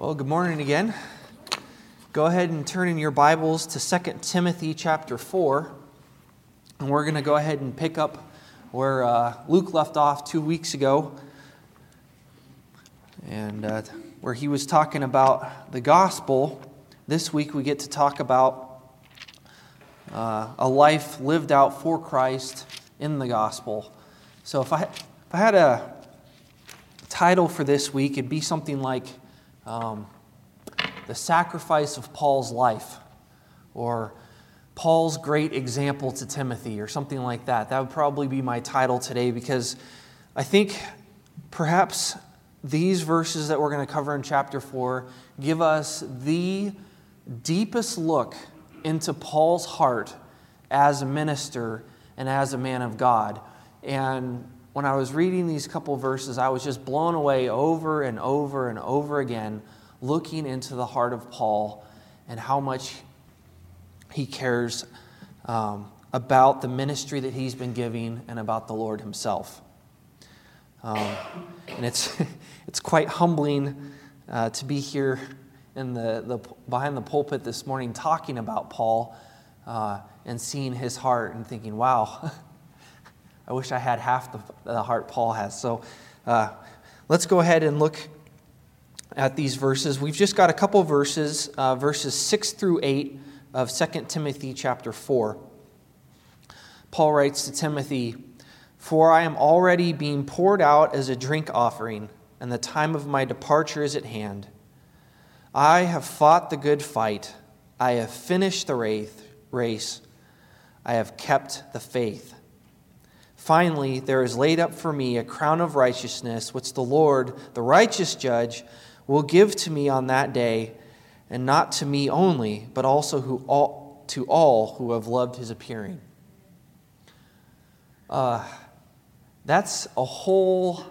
Well, good morning again. Go ahead and turn in your Bibles to 2 Timothy chapter 4. And we're going to go ahead and pick up where uh, Luke left off two weeks ago. And uh, where he was talking about the gospel. This week we get to talk about uh, a life lived out for Christ in the gospel. So if I, if I had a title for this week, it'd be something like um, the sacrifice of Paul's life, or Paul's great example to Timothy, or something like that. That would probably be my title today because I think perhaps these verses that we're going to cover in chapter 4 give us the deepest look into Paul's heart as a minister and as a man of God. And when I was reading these couple verses, I was just blown away over and over and over again, looking into the heart of Paul and how much he cares um, about the ministry that he's been giving and about the Lord himself. Um, and it's, it's quite humbling uh, to be here in the, the, behind the pulpit this morning talking about Paul uh, and seeing his heart and thinking, wow. I wish I had half the, the heart Paul has. So uh, let's go ahead and look at these verses. We've just got a couple verses, uh, verses 6 through 8 of 2 Timothy chapter 4. Paul writes to Timothy, For I am already being poured out as a drink offering, and the time of my departure is at hand. I have fought the good fight. I have finished the race. I have kept the faith. Finally, there is laid up for me a crown of righteousness, which the Lord, the righteous judge, will give to me on that day, and not to me only, but also who all, to all who have loved his appearing. Uh, that's a whole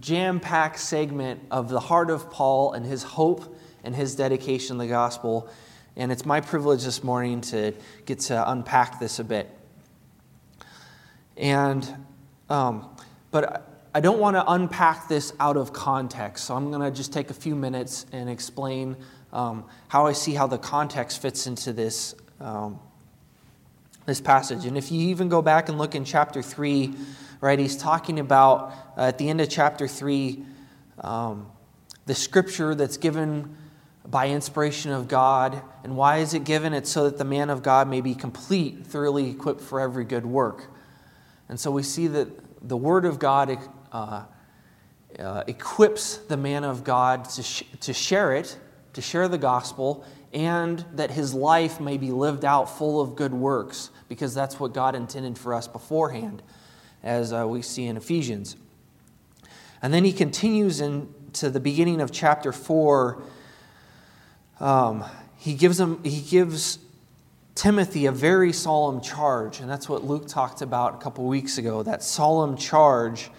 jam packed segment of the heart of Paul and his hope and his dedication to the gospel. And it's my privilege this morning to get to unpack this a bit. And, um, but I don't want to unpack this out of context, so I'm going to just take a few minutes and explain um, how I see how the context fits into this, um, this passage. And if you even go back and look in chapter 3, right, he's talking about uh, at the end of chapter 3 um, the scripture that's given by inspiration of God. And why is it given? It's so that the man of God may be complete, thoroughly equipped for every good work. And so we see that the Word of God uh, uh, equips the man of God to, sh- to share it, to share the gospel, and that his life may be lived out full of good works, because that's what God intended for us beforehand, as uh, we see in Ephesians. And then he continues into the beginning of chapter 4. Um, he gives, them, he gives Timothy a very solemn charge, and that's what Luke talked about a couple weeks ago that solemn charge.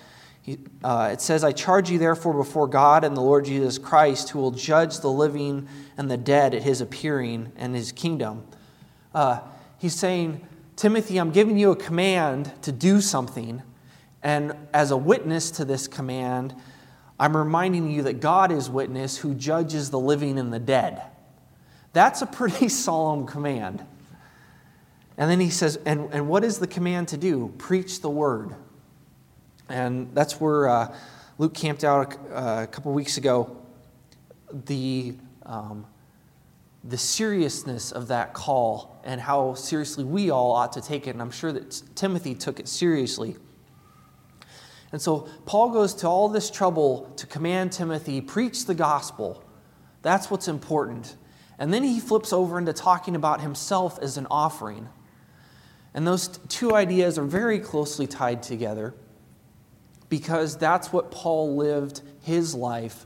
He, uh, it says, I charge you therefore before God and the Lord Jesus Christ, who will judge the living and the dead at his appearing and his kingdom. Uh, he's saying, Timothy, I'm giving you a command to do something, and as a witness to this command, I'm reminding you that God is witness who judges the living and the dead. That's a pretty solemn command. And then he says, and, and what is the command to do? Preach the word. And that's where uh, Luke camped out a, a couple weeks ago. The, um, the seriousness of that call and how seriously we all ought to take it. And I'm sure that Timothy took it seriously. And so Paul goes to all this trouble to command Timothy, preach the gospel. That's what's important. And then he flips over into talking about himself as an offering. And those two ideas are very closely tied together because that's what Paul lived his life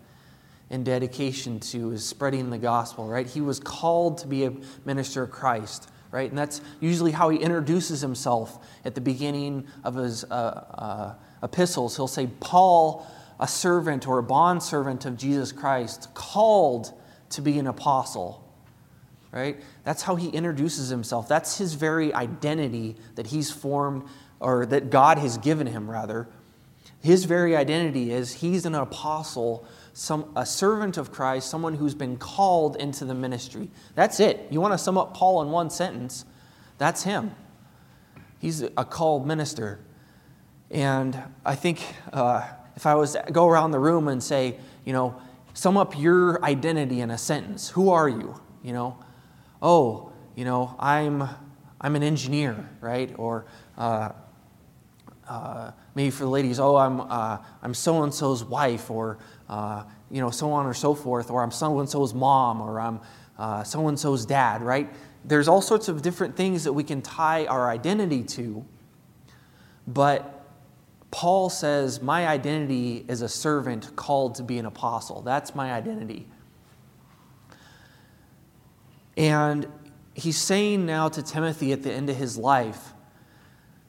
in dedication to is spreading the gospel, right? He was called to be a minister of Christ, right? And that's usually how he introduces himself at the beginning of his uh, uh, epistles. He'll say, Paul, a servant or a bondservant of Jesus Christ, called to be an apostle right? That's how he introduces himself. That's his very identity that he's formed, or that God has given him, rather. His very identity is he's an apostle, some, a servant of Christ, someone who's been called into the ministry. That's it. You want to sum up Paul in one sentence? That's him. He's a called minister. And I think uh, if I was to go around the room and say, you know, sum up your identity in a sentence, who are you? You know, oh, you know, I'm, I'm an engineer, right? Or uh, uh, maybe for the ladies, oh, I'm, uh, I'm so and so's wife, or, uh, you know, so on or so forth, or I'm so and so's mom, or I'm so and so's dad, right? There's all sorts of different things that we can tie our identity to, but Paul says, My identity is a servant called to be an apostle. That's my identity. And he's saying now to Timothy at the end of his life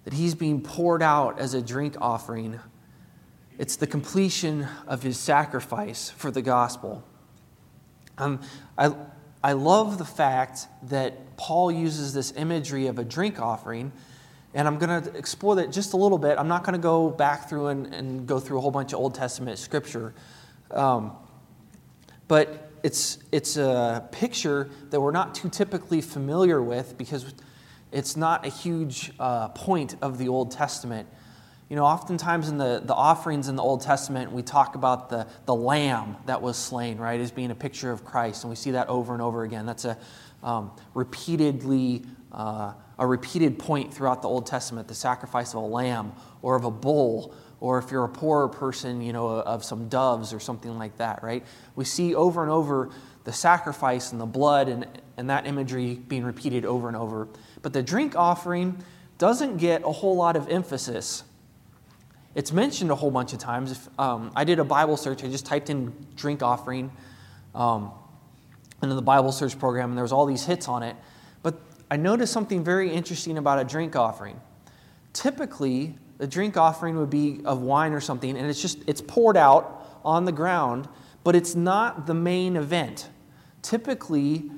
that he's being poured out as a drink offering. It's the completion of his sacrifice for the gospel. Um, I, I love the fact that Paul uses this imagery of a drink offering, and I'm going to explore that just a little bit. I'm not going to go back through and, and, go through a whole bunch of Old Testament scripture. Um, but it's, it's a picture that we're not too typically familiar with because it's not a huge uh, point of the Old Testament. You know, oftentimes in the, the offerings in the Old Testament, we talk about the, the lamb that was slain, right, as being a picture of Christ. And we see that over and over again. That's a um, repeatedly, uh, a repeated point throughout the Old Testament, the sacrifice of a lamb or of a bull or if you're a poorer person, you know, of some doves or something like that, right? We see over and over the sacrifice and the blood and, and that imagery being repeated over and over. But the drink offering doesn't get a whole lot of emphasis. It's mentioned a whole bunch of times. If, um, I did a Bible search, I just typed in drink offering um, into the Bible search program, and there was all these hits on it. But I noticed something very interesting about a drink offering. Typically, the drink offering would be of wine or something, and it's just it's poured out on the ground, but it's not the main event. Typically,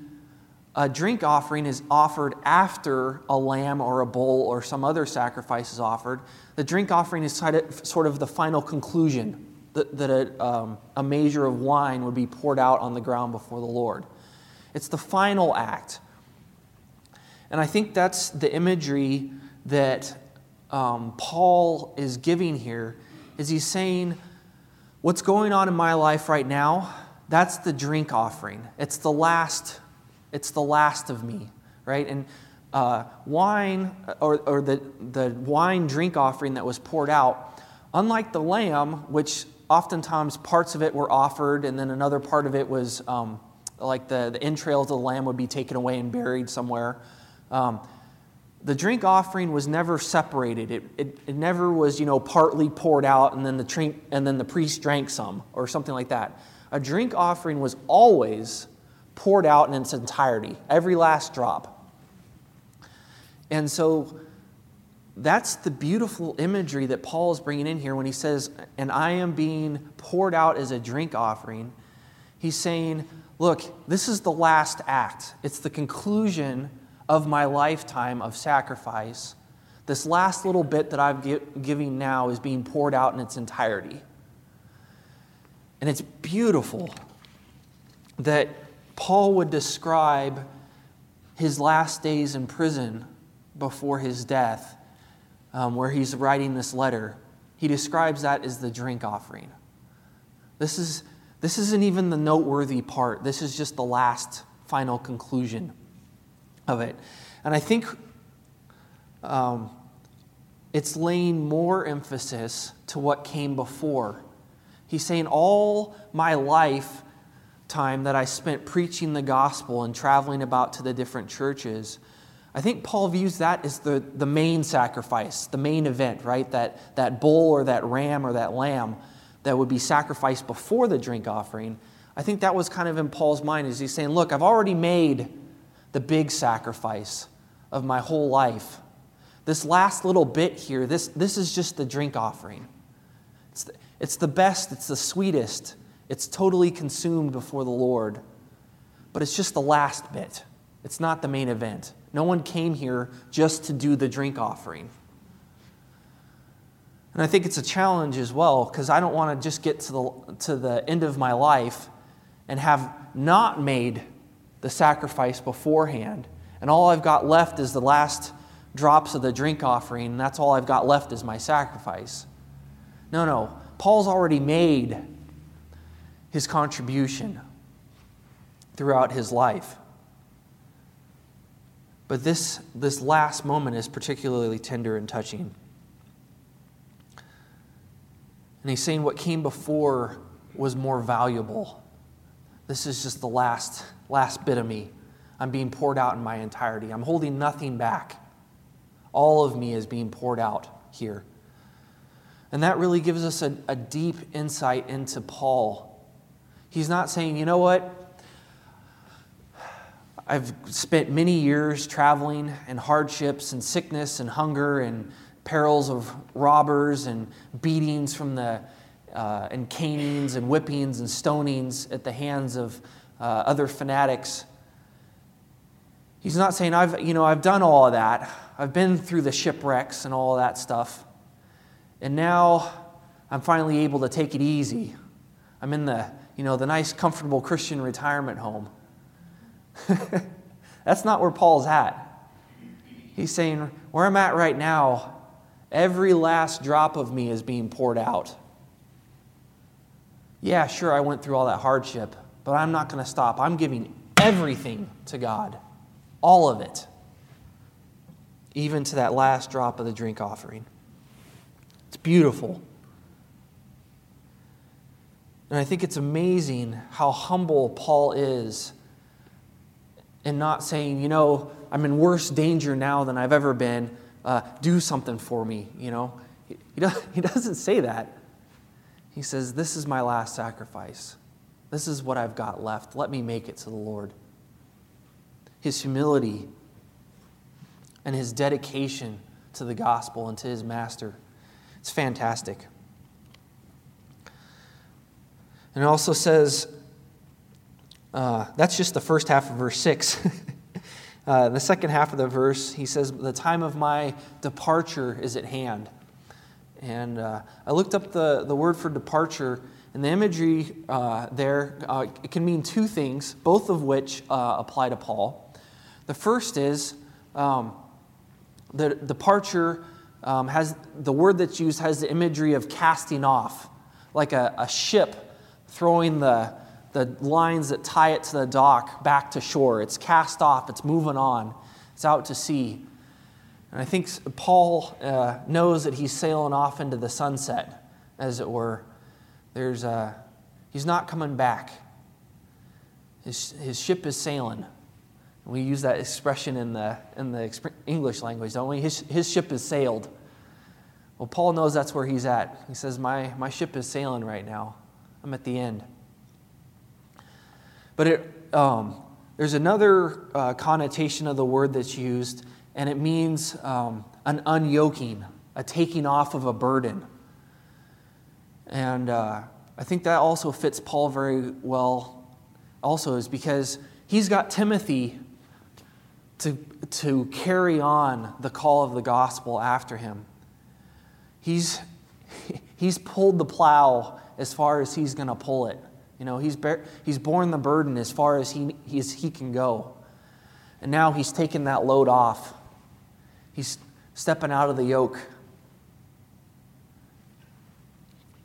a drink offering is offered after a lamb or a bull or some other sacrifice is offered. The drink offering is sort of the final conclusion that, that a, um, a measure of wine would be poured out on the ground before the Lord. It's the final act. And I think that's the imagery that um, Paul is giving here is he's saying, What's going on in my life right now, that's the drink offering. It's the last, it's the last of me, right? And uh, wine, or, or the, the wine drink offering that was poured out, unlike the lamb, which oftentimes parts of it were offered, and then another part of it was um, like the, the entrails of the lamb would be taken away and buried somewhere. Um, the drink offering was never separated. It, it, it, never was, you know, partly poured out and then the drink and then the priest drank some or something like that. A drink offering was always poured out in its entirety, every last drop. And so that's the beautiful imagery that Paul is bringing in here when he says, and I am being poured out as a drink offering. He's saying, look, this is the last act. It's the conclusion of my lifetime of sacrifice, this last little bit that I'm giving now is being poured out in its entirety. And it's beautiful that Paul would describe his last days in prison before his death, um, where he's writing this letter. He describes that as the drink offering. This, is, this isn't even the noteworthy part, this is just the last final conclusion of it. And I think um, it's laying more emphasis to what came before. He's saying, All my life time that I spent preaching the gospel and traveling about to the different churches, I think Paul views that as the, the main sacrifice, the main event, right? That, that bull or that ram or that lamb that would be sacrificed before the drink offering. I think that was kind of in Paul's mind as he's saying, Look, I've already made the big sacrifice of my whole life. This last little bit here, this, this is just the drink offering. It's the, it's the best, it's the sweetest, it's totally consumed before the Lord. But it's just the last bit, it's not the main event. No one came here just to do the drink offering. And I think it's a challenge as well because I don't want to just get to the, to the end of my life and have not made the sacrifice beforehand. And all I've got left is the last drops of the drink offering, and that's all I've got left is my sacrifice. No, no. Paul's already made his contribution throughout his life. But this, this last moment is particularly tender and touching. And he's saying what came before was more valuable. This is just the last, last bit of me. I'm being poured out in my entirety. I'm holding nothing back. All of me is being poured out here. And that really gives us a, a deep insight into Paul. He's not saying, you know what? I've spent many years traveling and hardships and sickness and hunger and perils of robbers and beatings from the uh, and canings and whippings and stonings at the hands of uh, other fanatics. He's not saying I've you know I've done all of that. I've been through the shipwrecks and all that stuff. And now I'm finally able to take it easy. I'm in the, you know, the nice comfortable Christian retirement home. That's not where Paul's at. He's saying, where I'm at right now, every last drop of me is being poured out. Yeah, sure, I went through all that hardship, but I'm not going to stop. I'm giving everything to God, all of it, even to that last drop of the drink offering. It's beautiful. And I think it's amazing how humble Paul is and not saying, you know, I'm in worse danger now than I've ever been. Uh, do something for me, you know. He, he doesn't say that. He says, This is my last sacrifice. This is what I've got left. Let me make it to the Lord. His humility and his dedication to the gospel and to his master. It's fantastic. And it also says, uh, that's just the first half of verse 6. uh, the second half of the verse, he says, The time of my departure is at hand. And uh, I looked up the, the word for departure, and the imagery uh, there uh, it can mean two things, both of which uh, apply to Paul. The first is um, the departure um, has the word that's used has the imagery of casting off, like a, a ship throwing the, the lines that tie it to the dock back to shore. It's cast off, it's moving on, it's out to sea. And I think Paul uh, knows that he's sailing off into the sunset, as it were. There's a, uh, he's not coming back. His, his ship is sailing. We use that expression in the, in the English language, don't we? His, his ship is sailed. Well, Paul knows that's where he's at. He says, my, my ship is sailing right now. I'm at the end. But it, um, there's another uh, connotation of the word that's used, and it means um, an unyoking, a taking off of a burden. And uh, I think that also fits Paul very well, also, is because he's got Timothy to, to carry on the call of the gospel after him. He's, he's pulled the plow as far as he's going to pull it. You know, he's, he's borne the burden as far as he, as he can go. And now he's taken that load off. He's stepping out of the yoke.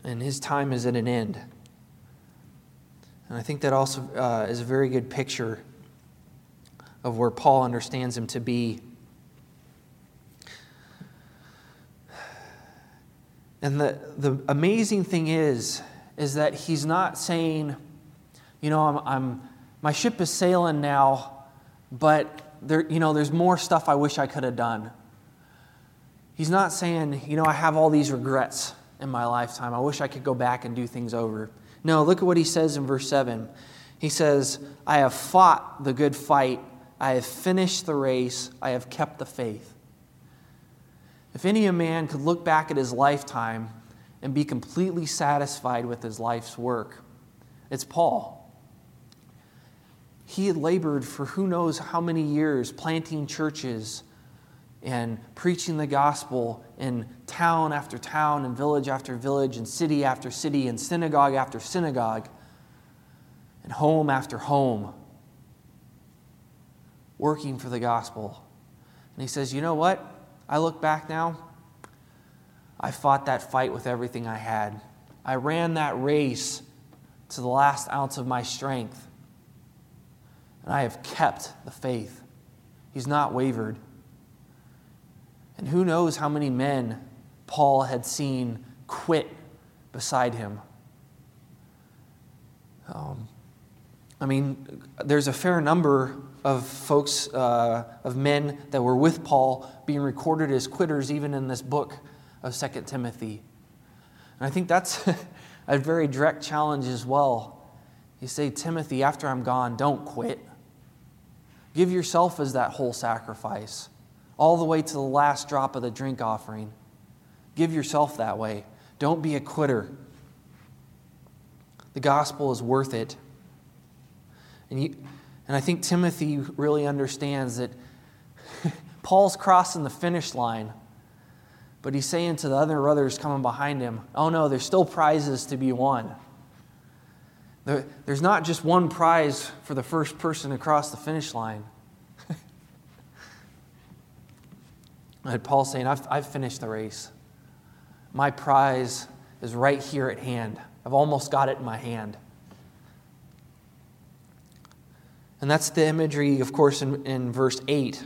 And his time is at an end. And I think that also uh, is a very good picture of where Paul understands him to be. And the, the amazing thing is, is that he's not saying, you know, I'm, I'm, my ship is sailing now, but there, you know, there's more stuff I wish I could have done. He's not saying, you know, I have all these regrets in my lifetime. I wish I could go back and do things over. No, look at what he says in verse 7. He says, I have fought the good fight. I have finished the race. I have kept the faith. If any man could look back at his lifetime and be completely satisfied with his life's work, it's Paul. He had labored for who knows how many years planting churches and preaching the gospel in town after town and village after village and city after city and synagogue after synagogue and home after home, working for the gospel. And he says, You know what? I look back now, I fought that fight with everything I had. I ran that race to the last ounce of my strength. And I have kept the faith. He's not wavered. And who knows how many men Paul had seen quit beside him. Um, I mean, there's a fair number of folks, uh, of men that were with Paul being recorded as quitters even in this book of Second Timothy. And I think that's a very direct challenge as well. You say, Timothy, after I'm gone, don't quit. Give yourself as that whole sacrifice, all the way to the last drop of the drink offering. Give yourself that way. Don't be a quitter. The gospel is worth it. And, you, and I think Timothy really understands that Paul's crossing the finish line, but he's saying to the other brothers coming behind him, oh no, there's still prizes to be won. There, there's not just one prize for the first person to cross the finish line. And Paul's saying, I've, I've finished the race. My prize is right here at hand. I've almost got it in my hand. And that's the imagery, of course, in, in verse 8,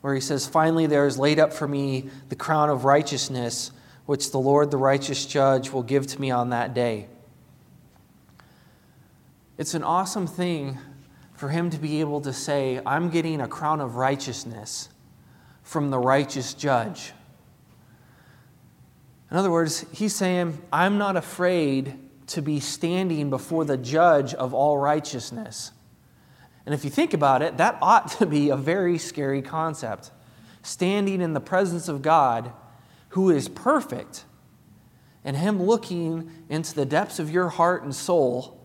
where he says, Finally, there is laid up for me the crown of righteousness, which the Lord, the righteous judge, will give to me on that day. It's an awesome thing for him to be able to say, I'm getting a crown of righteousness from the righteous judge. In other words, he's saying, I'm not afraid to be standing before the judge of all righteousness. And if you think about it, that ought to be a very scary concept. Standing in the presence of God, who is perfect, and Him looking into the depths of your heart and soul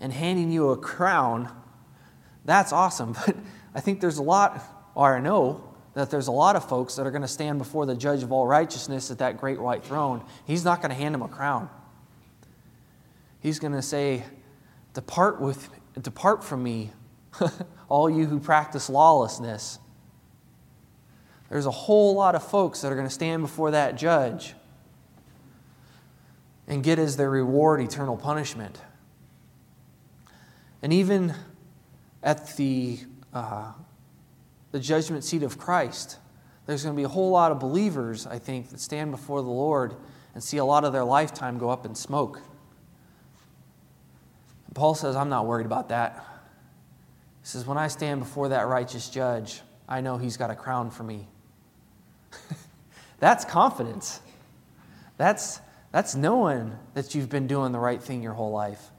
and handing you a crown, that's awesome. But I think there's a lot, I know that there's a lot of folks that are going to stand before the judge of all righteousness at that great white throne. He's not going to hand them a crown. He's going to say, Depart, with, depart from me, all you who practice lawlessness. There's a whole lot of folks that are going to stand before that judge and get as their reward eternal punishment. And even at the, uh, the judgment seat of Christ, there's going to be a whole lot of believers, I think, that stand before the Lord and see a lot of their lifetime go up in smoke. And Paul says, I'm not worried about that. He says, When I stand before that righteous judge, I know he's got a crown for me. that's confidence. That's, that's knowing that you've been doing the right thing your whole life.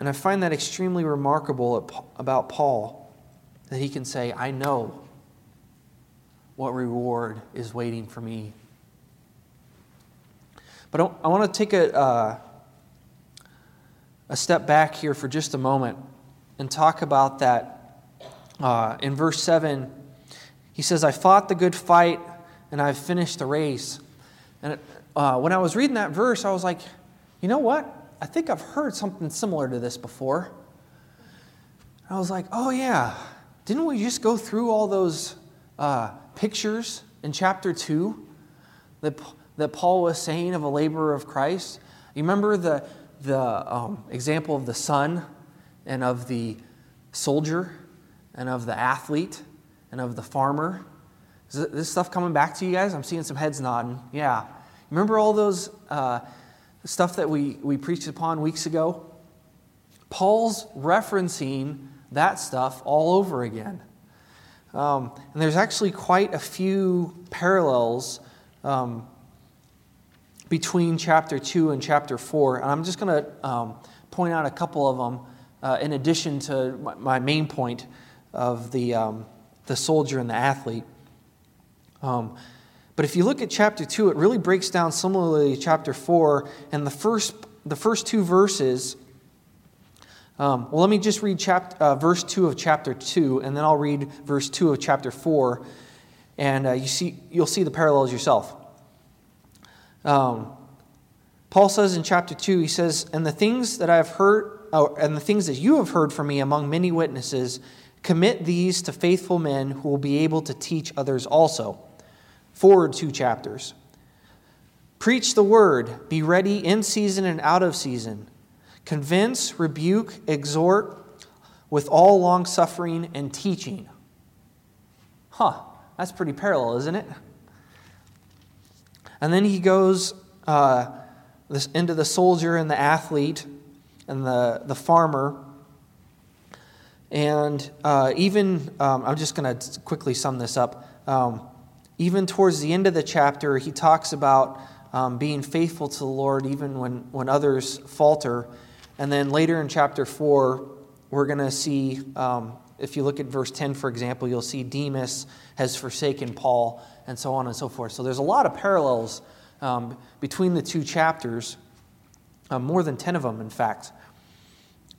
And I find that extremely remarkable about Paul that he can say, I know what reward is waiting for me. But I want to take a, uh, a step back here for just a moment and talk about that. Uh, in verse 7, he says, I fought the good fight and I've finished the race. And uh, when I was reading that verse, I was like, you know what? I think I've heard something similar to this before. I was like, oh, yeah. Didn't we just go through all those uh, pictures in chapter 2 that, that Paul was saying of a laborer of Christ? You remember the, the um, example of the son and of the soldier and of the athlete and of the farmer? Is this stuff coming back to you guys? I'm seeing some heads nodding. Yeah. Remember all those uh, stuff that we, we preached upon weeks ago? Paul's referencing that stuff all over again. Um, and there's actually quite a few parallels um, between chapter 2 and chapter 4. And I'm just going to um, point out a couple of them uh, in addition to my, my, main point of the, um, the soldier and the athlete. But if you look at chapter 2, it really breaks down similarly to chapter 4. And the first, the first two verses Um, well, let me just read chapter, uh, verse 2 of chapter 2, and then I'll read verse 2 of chapter 4, and uh, you see, you'll see the parallels yourself. Um, Paul says in chapter 2, he says, And the things that I have heard, oh, and the things that you have heard from me among many witnesses, commit these to faithful men who will be able to teach others also. Forward two chapters. Preach the word, be ready in season and out of season. Convince, rebuke, exhort with all long suffering and teaching. Huh, that's pretty parallel, isn't it? And then he goes uh, this, into the soldier and the athlete and the, the farmer. And uh, even, um, I'm just going to quickly sum this up. Um, even towards the end of the chapter, he talks about um, being faithful to the Lord even when, when others falter. And then later in chapter 4, we're going to see, um, if you look at verse 10, for example, you'll see Demas has forsaken Paul, and so on and so forth. So there's a lot of parallels um, between the two chapters, uh, more than 10 of them, in fact.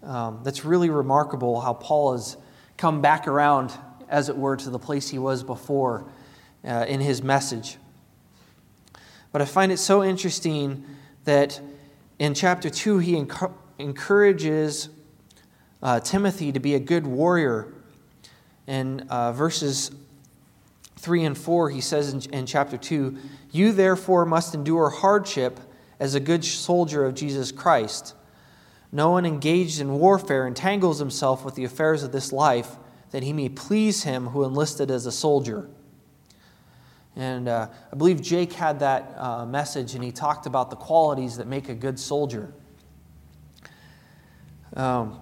Um, that's really remarkable how Paul has come back around, as it were, to the place he was before uh, in his message. But I find it so interesting that in chapter 2, he enc- encourages uh, Timothy to be a good warrior. In uh, verses 3 and 4, he says in, in chapter 2 You therefore must endure hardship as a good soldier of Jesus Christ. No one engaged in warfare entangles himself with the affairs of this life, that he may please him who enlisted as a soldier. And uh, I believe Jake had that uh, message, and he talked about the qualities that make a good soldier. Um,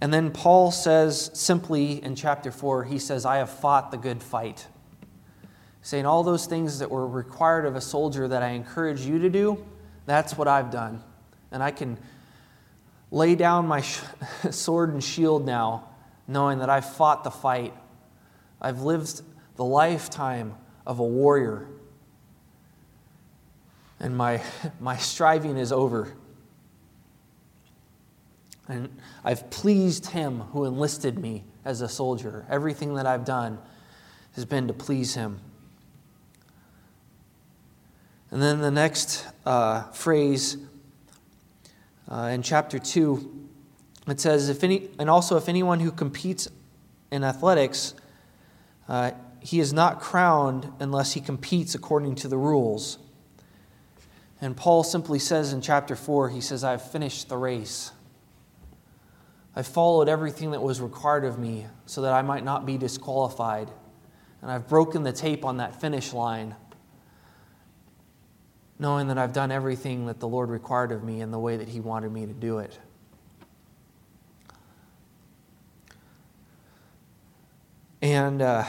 and then Paul says simply in chapter 4, he says, I have fought the good fight saying all those things that were required of a soldier that I encourage you to do, that's what I've done. And I can lay down my sword and shield now, knowing that I've fought the fight. I've lived the lifetime of a warrior. And my, my striving is over. And I've pleased him who enlisted me as a soldier. Everything that I've done has been to please him. And then the next uh, phrase uh, in chapter 2, it says, if any, and also if anyone who competes in athletics, uh, he is not crowned unless he competes according to the rules. And Paul simply says in chapter 4, he says, I've finished the race. I followed everything that was required of me so that I might not be disqualified. And I've broken the tape on that finish line knowing that I've done everything that the Lord required of me in the way that He wanted me to do it. And uh,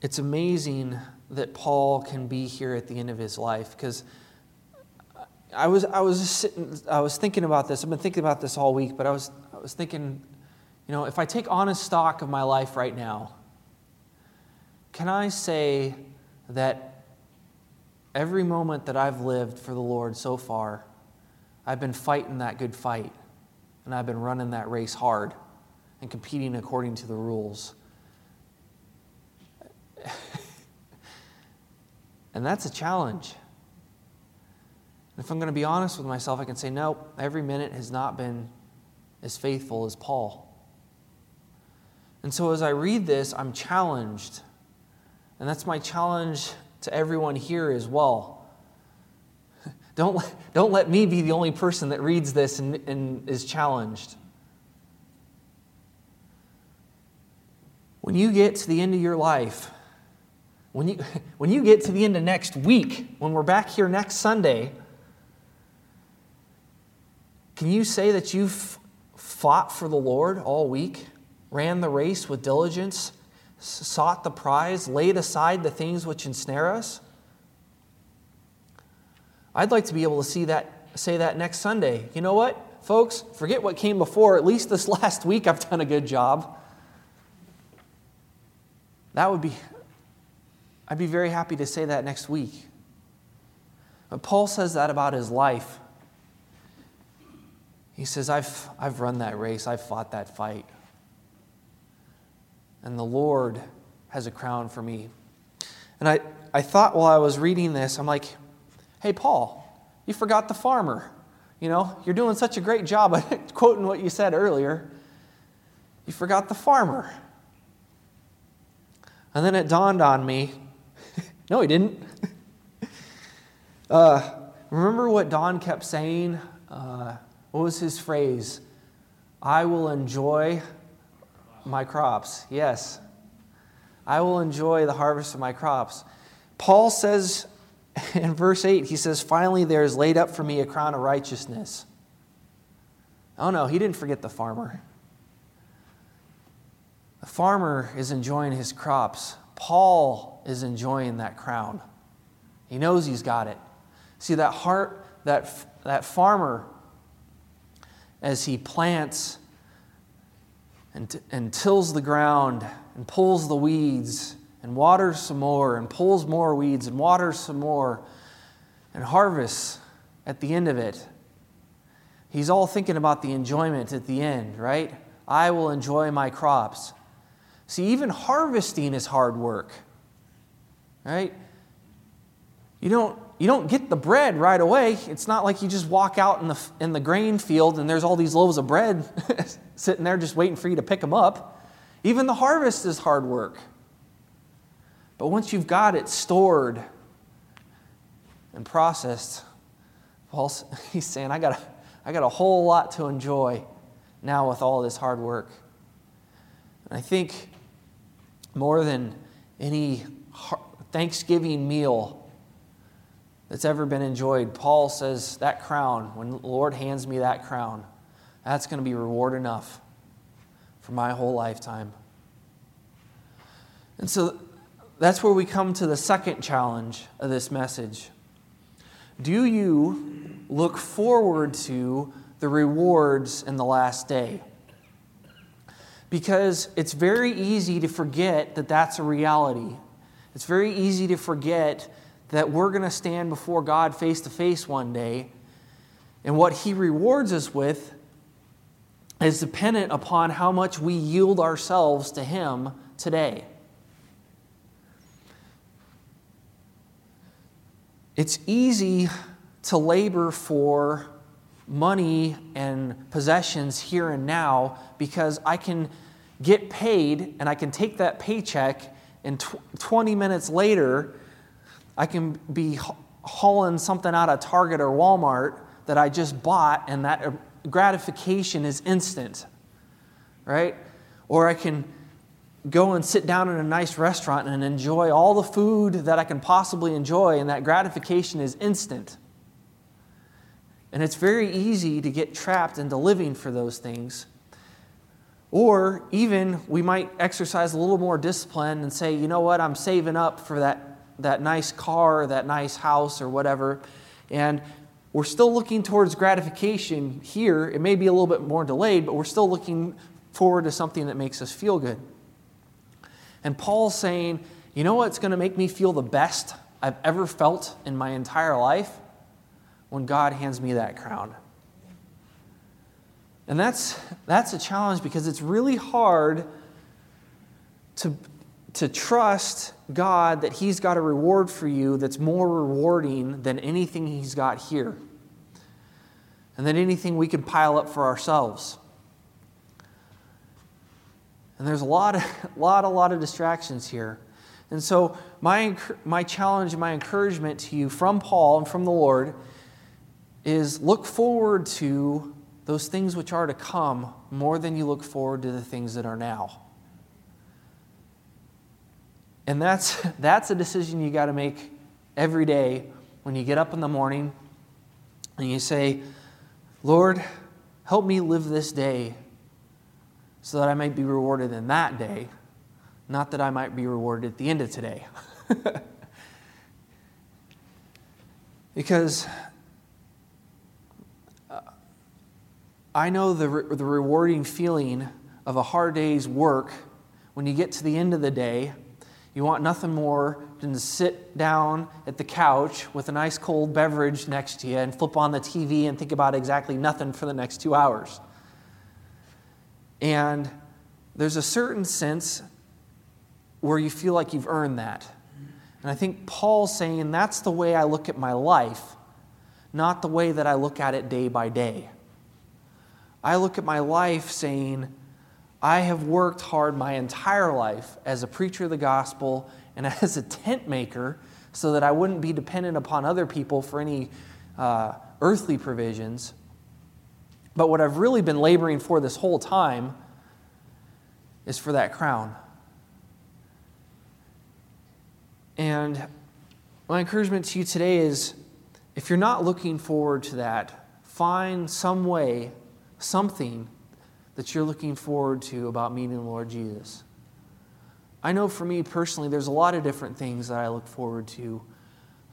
it's amazing that Paul can be here at the end of his life because I was, I was sitting, I was thinking about this. I've been thinking about this all week, but I was, I was thinking, you know, if I take honest stock of my life right now, can I say that every moment that I've lived for the Lord so far, I've been fighting that good fight, and I've been running that race hard and competing according to the rules. and that's a challenge. If I'm going to be honest with myself, I can say, no, every minute has not been as faithful as Paul. And so as I read this, I'm challenged and that's my challenge to everyone here as well. Don't, don't let me be the only person that reads this and, and is challenged. When you get to the end of your life, when you, when you get to the end of next week, when we're back here next Sunday, can you say that you've fought for the Lord all week, ran the race with diligence, sought the prize, laid aside the things which ensnare us? I'd like to be able to see that, say that next Sunday. You know what, folks? Forget what came before. At least this last week, I've done a good job. That would be, I'd be very happy to say that next week. But Paul says that about his life. He says, I've, I've run that race, I've fought that fight. And the Lord has a crown for me. And I, I thought while I was reading this, I'm like, hey, Paul, you forgot the farmer. You know, you're doing such a great job at quoting what you said earlier. You forgot the farmer. And then it dawned on me no, he didn't. uh, remember what Don kept saying? Uh, what was his phrase? I will enjoy my crops. Yes. I will enjoy the harvest of my crops. Paul says in verse 8, he says, Finally, there is laid up for me a crown of righteousness. Oh no, he didn't forget the farmer. The farmer is enjoying his crops. Paul is enjoying that crown. He knows he's got it. See, that heart, that, that farmer, as he plants and, and tills the ground and pulls the weeds and waters some more and pulls more weeds and waters some more and harvests at the end of it. He's all thinking about the enjoyment at the end, right? I will enjoy my crops. See, even harvesting is hard work, right? You don't, you don't get the bread right away. It's not like you just walk out in the, in the grain field and there's all these loaves of bread sitting there just waiting for you to pick them up. Even the harvest is hard work. But once you've got it stored and processed, Paul, he's saying, I got, a, I got a whole lot to enjoy now with all this hard work. And I think more than any Thanksgiving meal that's ever been enjoyed, Paul says that crown, when the Lord hands me that crown, that's going to be reward enough for my whole lifetime. And so that's where we come to the second challenge of this message. Do you look forward to the rewards in the last day? Because it's very easy to forget that that's a reality. It's very easy to forget that we're going to stand before God face to face one day, and what He rewards us with is dependent upon how much we yield ourselves to Him today. It's easy to labor for money and possessions here and now because I can get paid and I can take that paycheck, and tw- 20 minutes later, I can be hauling something out of Target or Walmart that I just bought, and that uh, gratification is instant, right? Or I can go and sit down in a nice restaurant and enjoy all the food that I can possibly enjoy, and that gratification is instant. And it's very easy to get trapped into living for those things. Or even we might exercise a little more discipline and say, you know what, I'm saving up for that, that nice car, that nice house, or whatever. And we're still looking towards gratification here. It may be a little bit more delayed, but we're still looking forward to something that makes us feel good. And Paul's saying, you know what's going to make me feel the best I've ever felt in my entire life? When God hands me that crown. And that's, that's a challenge because it's really hard to, to trust God that He's got a reward for you that's more rewarding than anything He's got here and than anything we can pile up for ourselves. And there's a lot, of, lot, a lot of distractions here. And so, my, my challenge, and my encouragement to you from Paul and from the Lord is look forward to those things which are to come more than you look forward to the things that are now. And that's, that's a decision you got to make every day when you get up in the morning and you say, Lord, help me live this day so that I might be rewarded in that day, not that I might be rewarded at the end of today. because I know the, re- the rewarding feeling of a hard day's work when you get to the end of the day. You want nothing more than to sit down at the couch with a nice cold beverage next to you and flip on the TV and think about exactly nothing for the next two hours. And there's a certain sense where you feel like you've earned that. And I think Paul's saying that's the way I look at my life, not the way that I look at it day by day. I look at my life saying, I have worked hard my entire life as a preacher of the gospel and as a tent maker so that I wouldn't be dependent upon other people for any uh, earthly provisions. But what I've really been laboring for this whole time is for that crown. And my encouragement to you today is if you're not looking forward to that, find some way, something that you're looking forward to about meeting the Lord Jesus. I know for me personally, there's a lot of different things that I look forward to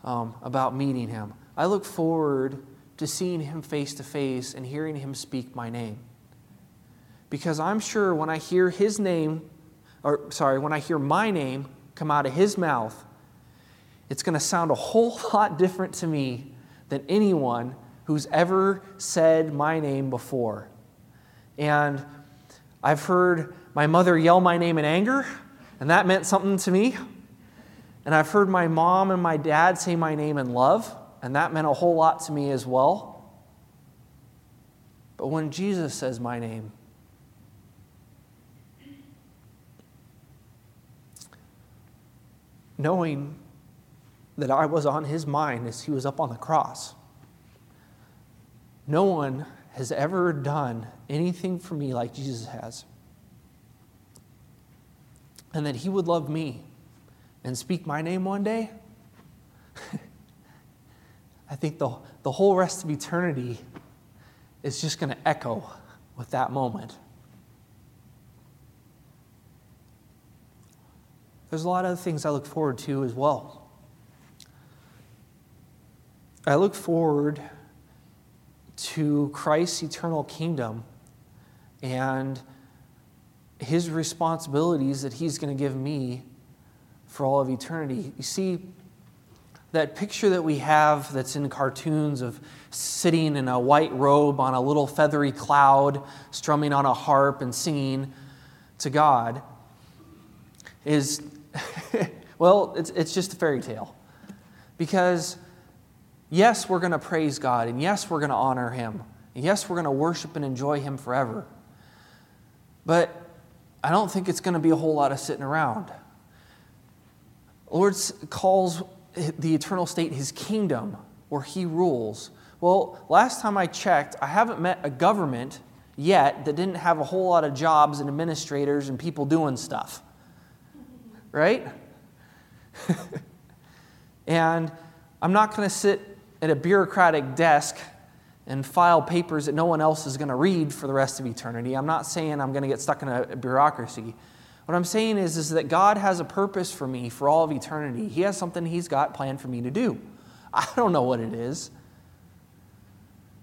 um, about meeting Him. I look forward to seeing Him face to face and hearing Him speak my name. Because I'm sure when I hear His name, or sorry, when I hear my name come out of His mouth, it's going to sound a whole lot different to me than anyone who's ever said my name before. And I've heard my mother yell my name in anger, and that meant something to me. And I've heard my mom and my dad say my name in love, and that meant a whole lot to me as well. But when Jesus says my name, knowing that I was on his mind as he was up on the cross. No one has ever done anything for me like Jesus has. And that he would love me and speak my name one day. I think the, the whole rest of eternity is just going to echo with that moment. There's a lot of things I look forward to as well. I look forward to Christ's eternal kingdom and his responsibilities that he's going to give me for all of eternity. You see, that picture that we have that's in cartoons of sitting in a white robe on a little feathery cloud, strumming on a harp and singing to God, is, well, it's, it's just a fairy tale. Because Yes, we're going to praise God, and yes, we're going to honor Him. And yes, we're going to worship and enjoy Him forever. But I don't think it's going to be a whole lot of sitting around. Lord calls the eternal state His kingdom, where He rules. Well, last time I checked, I haven't met a government yet that didn't have a whole lot of jobs and administrators and people doing stuff. Right? and I'm not going to sit at a bureaucratic desk and file papers that no one else is going to read for the rest of eternity. I'm not saying I'm going to get stuck in a bureaucracy. What I'm saying is, is that God has a purpose for me for all of eternity. He has something He's got planned for me to do. I don't know what it is.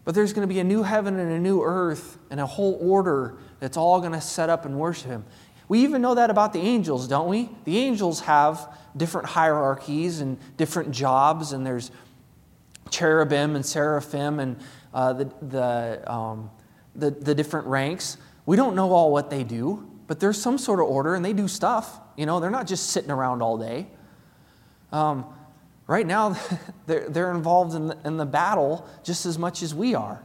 But there's going to be a new heaven and a new earth and a whole order that's all going to set up and worship Him. We even know that about the angels, don't we? The angels have different hierarchies and different jobs, and there's cherubim and seraphim and uh, the, the, um, the, the different ranks. We don't know all what they do, but there's some sort of order and they do stuff. You know, they're not just sitting around all day. Um, right now, they're, they're involved in the, in the battle just as much as we are,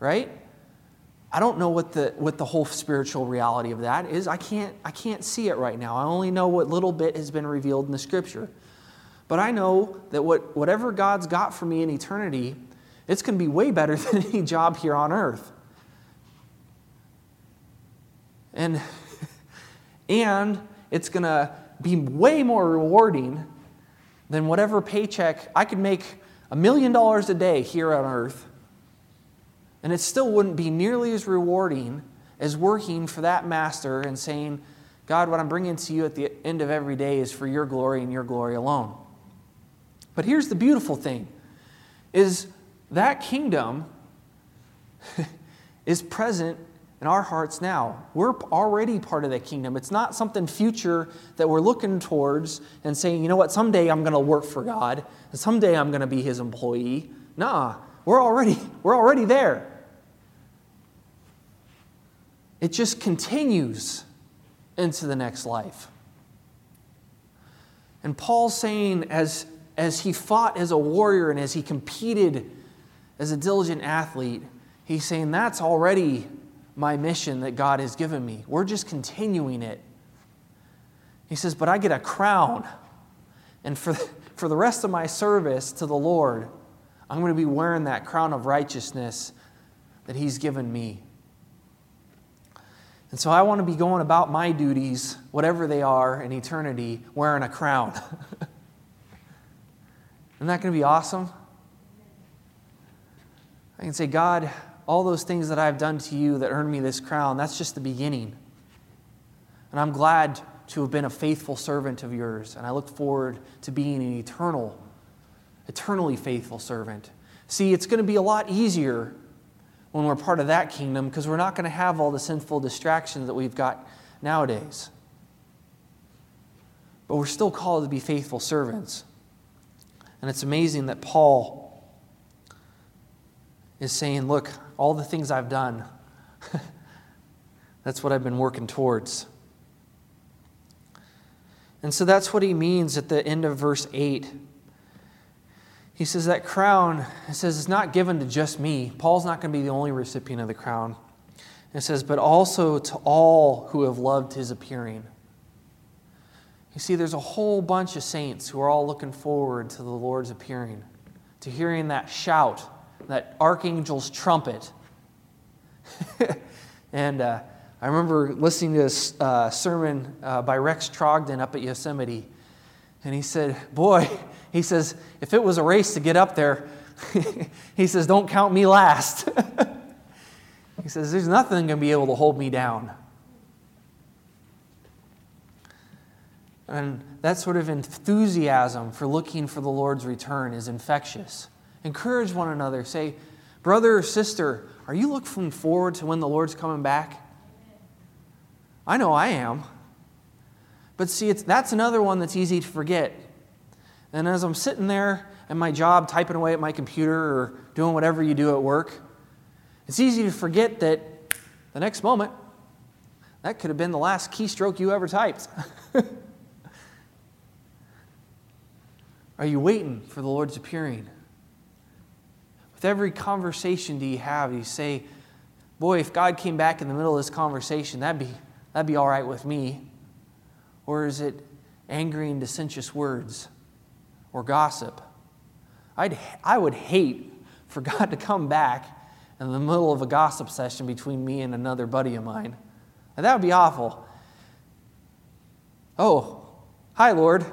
right? I don't know what the, what the whole spiritual reality of that is. I can't, I can't see it right now. I only know what little bit has been revealed in the scripture. But I know that what, whatever God's got for me in eternity, it's going to be way better than any job here on earth. And, and it's going to be way more rewarding than whatever paycheck I could make a million dollars a day here on earth. And it still wouldn't be nearly as rewarding as working for that master and saying, God, what I'm bringing to you at the end of every day is for your glory and your glory alone. But here's the beautiful thing is that kingdom is present in our hearts now. We're already part of that kingdom. It's not something future that we're looking towards and saying, you know what, someday I'm going to work for God, and someday I'm going to be his employee. Nah, we're already, we're already there. It just continues into the next life. And Paul's saying, as, as he fought as a warrior and as he competed as a diligent athlete, he's saying, That's already my mission that God has given me. We're just continuing it. He says, But I get a crown. And for, for the rest of my service to the Lord, I'm going to be wearing that crown of righteousness that He's given me. And so I want to be going about my duties, whatever they are in eternity, wearing a crown. Isn't that going to be awesome? I can say, God, all those things that I've done to you that earned me this crown, that's just the beginning. And I'm glad to have been a faithful servant of yours. And I look forward to being an eternal, eternally faithful servant. See, it's going to be a lot easier when we're part of that kingdom because we're not going to have all the sinful distractions that we've got nowadays. But we're still called to be faithful servants. And it's amazing that Paul is saying, Look, all the things I've done, that's what I've been working towards. And so that's what he means at the end of verse 8 he says that crown, it says it's not given to just me. Paul's not going to be the only recipient of the crown. It says, but also to all who have loved his appearing. You see, there's a whole bunch of saints who are all looking forward to the Lord's appearing, to hearing that shout, that archangel's trumpet. and uh, I remember listening to a uh, sermon uh, by Rex Trogdon up at Yosemite, and he said, Boy, he says, if it was a race to get up there, he says, don't count me last. he says, there's nothing going to be able to hold me down. And that sort of enthusiasm for looking for the Lord's return is infectious. Encourage one another. Say, brother or sister, are you looking forward to when the Lord's coming back? I know I am. But see, that's another one that's easy to forget. And as I'm sitting there at my job, typing away at my computer or doing whatever you do at work, it's easy to forget that the next moment, that could have been the last keystroke you ever typed. Are you waiting for the Lord's appearing? With every conversation do you have, you say, Boy, if God came back in the middle of this conversation, that'd be, that'd be all right with me. Or is it angry and dissentious words? or gossip. I'd, I would hate for God to come back in the middle of a gossip session between me and another buddy of mine. And that would be awful. Oh, hi, Lord.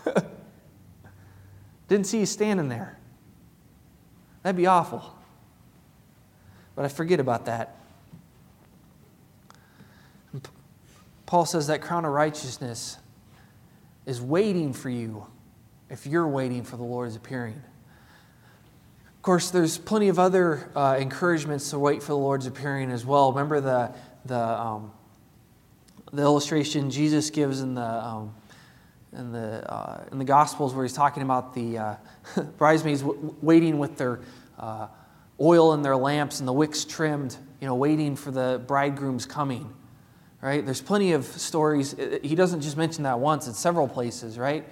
Didn't see you standing there. That'd be awful. But I forget about that. Paul says that crown of righteousness is waiting for you if you're waiting for the Lord's appearing. Of course, there's plenty of other uh, encouragements to wait for the Lord's appearing as well. Remember the, the, um, the illustration Jesus gives in the, um, in, the, uh, in the Gospels where he's talking about the uh, bridesmaids w- waiting with their uh, oil in their lamps and the wicks trimmed, you know, waiting for the bridegroom's coming. Right? There's plenty of stories. He doesn't just mention that once, it's several places, right?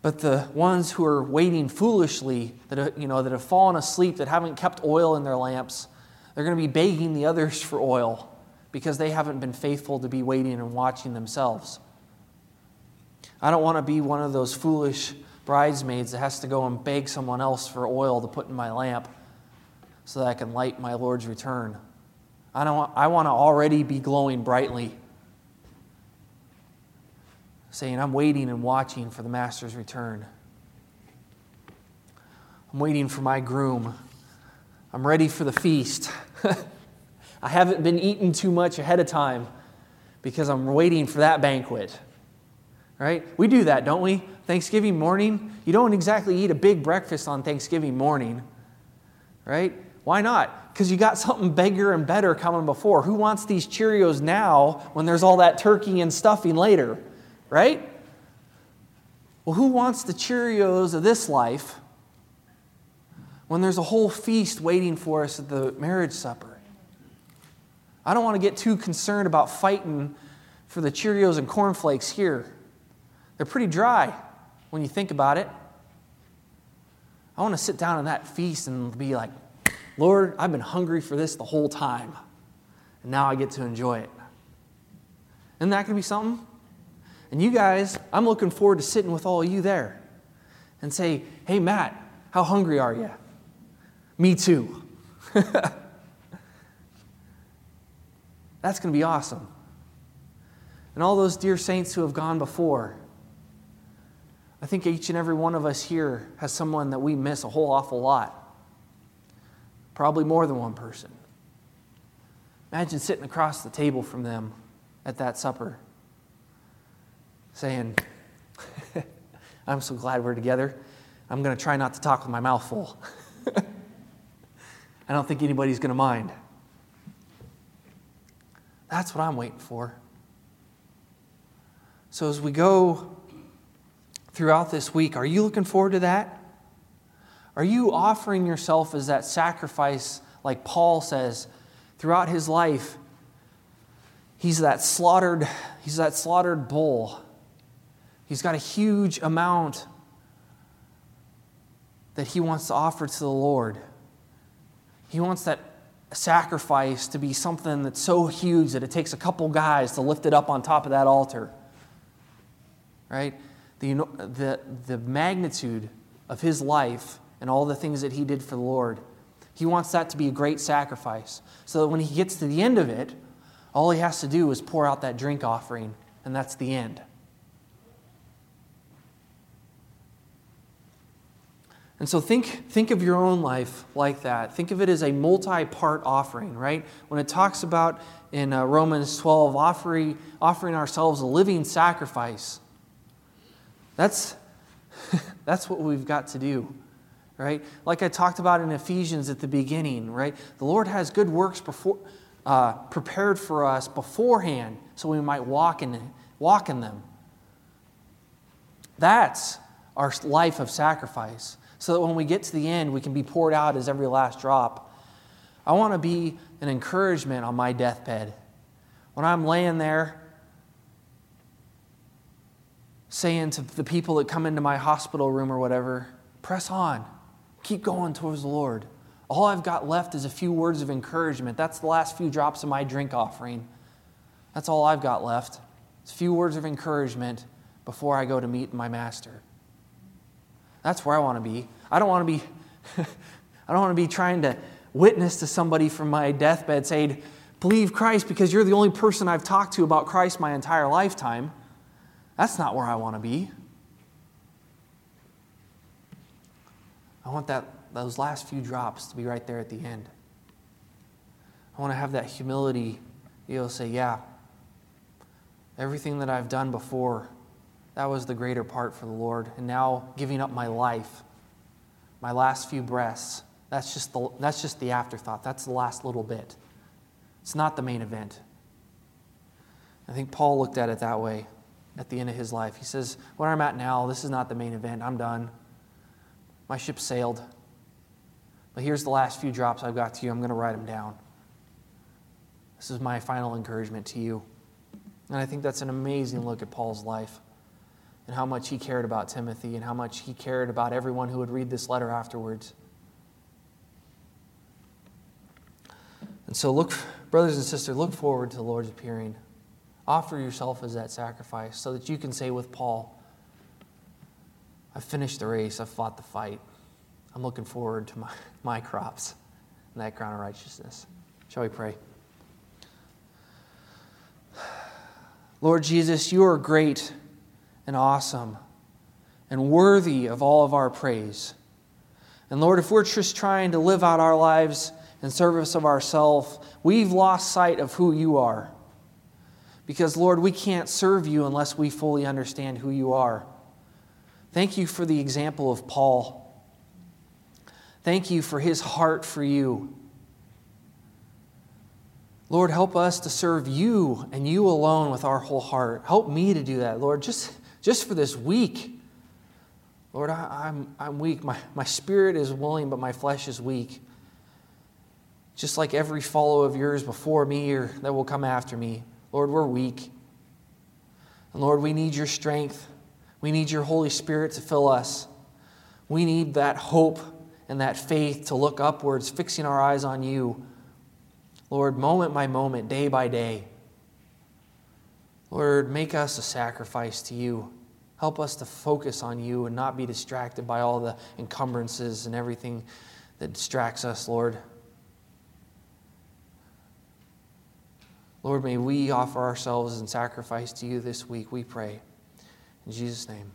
But the ones who are waiting foolishly, that, you know, that have fallen asleep, that haven't kept oil in their lamps, they're going to be begging the others for oil because they haven't been faithful to be waiting and watching themselves. I don't want to be one of those foolish bridesmaids that has to go and beg someone else for oil to put in my lamp so that I can light my Lord's return. I, don't want, I want to already be glowing brightly saying, I'm waiting and watching for the master's return. I'm waiting for my groom. I'm ready for the feast. I haven't been eating too much ahead of time because I'm waiting for that banquet. Right? We do that, don't we? Thanksgiving morning, you don't exactly eat a big breakfast on Thanksgiving morning. Right? Why not? Because you got something bigger and better coming before. Who wants these Cheerios now when there's all that turkey and stuffing later? Right? Well, who wants the Cheerios of this life when there's a whole feast waiting for us at the marriage supper? I don't want to get too concerned about fighting for the Cheerios and cornflakes here. They're pretty dry when you think about it. I want to sit down in that feast and be like, Lord, I've been hungry for this the whole time, and now I get to enjoy it. Isn't that going to be something? And you guys, I'm looking forward to sitting with all of you there and say, hey, Matt, how hungry are you? Me too. That's going to be awesome. And all those dear saints who have gone before, I think each and every one of us here has someone that we miss a whole awful lot. Probably more than one person. Imagine sitting across the table from them at that supper, saying, I'm so glad we're together. I'm going to try not to talk with my mouth full. I don't think anybody's going to mind. That's what I'm waiting for. So, as we go throughout this week, are you looking forward to that? Are you offering yourself as that sacrifice, like Paul says, throughout his life? He's that slaughtered, he's that slaughtered bull. He's got a huge amount that he wants to offer to the Lord. He wants that sacrifice to be something that's so huge that it takes a couple guys to lift it up on top of that altar. Right? The, the, the magnitude of his life and all the things that he did for the Lord, he wants that to be a great sacrifice. So that when he gets to the end of it, all he has to do is pour out that drink offering, and that's the end. And so think, think of your own life like that. Think of it as a multi part offering, right? When it talks about in uh, Romans 12 offering, offering ourselves a living sacrifice, that's, that's what we've got to do, right? Like I talked about in Ephesians at the beginning, right? The Lord has good works before, uh, prepared for us beforehand so we might walk in, walk in them. That's our life of sacrifice so that when we get to the end, we can be poured out as every last drop. I want to be an encouragement on my deathbed. When I'm laying there, saying to the people that come into my hospital room or whatever, press on, keep going towards the Lord. All I've got left is a few words of encouragement. That's the last few drops of my drink offering. That's all I've got left. It's a few words of encouragement before I go to meet my master. That's where I want to be. I don't want to be I don't want to be trying to witness to somebody from my deathbed saying, "Believe Christ because you're the only person I've talked to about Christ my entire lifetime." That's not where I want to be. I want that those last few drops to be right there at the end. I want to have that humility, to say, "Yeah, everything that I've done before that was the greater part for the Lord. And now giving up my life, my last few breaths, that's just the, that's just the afterthought. That's the last little bit. It's not the main event. I think Paul looked at it that way at the end of his life. He says, Where I'm at now, this is not the main event. I'm done. My ship sailed. But here's the last few drops I've got to you. I'm going to write them down. This is my final encouragement to you. And I think that's an amazing look at Paul's life and how much he cared about Timothy and how much he cared about everyone who would read this letter afterwards. And so, look, brothers and sisters, look forward to the Lord's appearing. Offer yourself as that sacrifice so that you can say with Paul, I've finished the race, I've fought the fight. I'm looking forward to my, my crops and that crown of righteousness. Shall we pray? Lord Jesus, you are great and awesome and worthy of all of our praise. And Lord, if we're just trying to live out our lives in service of ourselves, we've lost sight of who you are. Because, Lord, we can't serve you unless we fully understand who you are. Thank you for the example of Paul. Thank you for his heart for you. Lord, help us to serve you and you alone with our whole heart. Help me to do that, Lord, just, just for this week. Lord, I, am I'm, I'm weak. My, my spirit is willing, but my flesh is weak. Just like every follower of yours before me or that will come after me. Lord, we're weak. And Lord, we need your strength. We need your Holy Spirit to fill us. We need that hope and that faith to look upwards, fixing our eyes on you Lord, moment by moment, day by day. Lord, make us a sacrifice to you. Help us to focus on you and not be distracted by all the encumbrances and everything that distracts us, Lord. Lord, may we offer ourselves in sacrifice to you this week, we pray. In Jesus' name.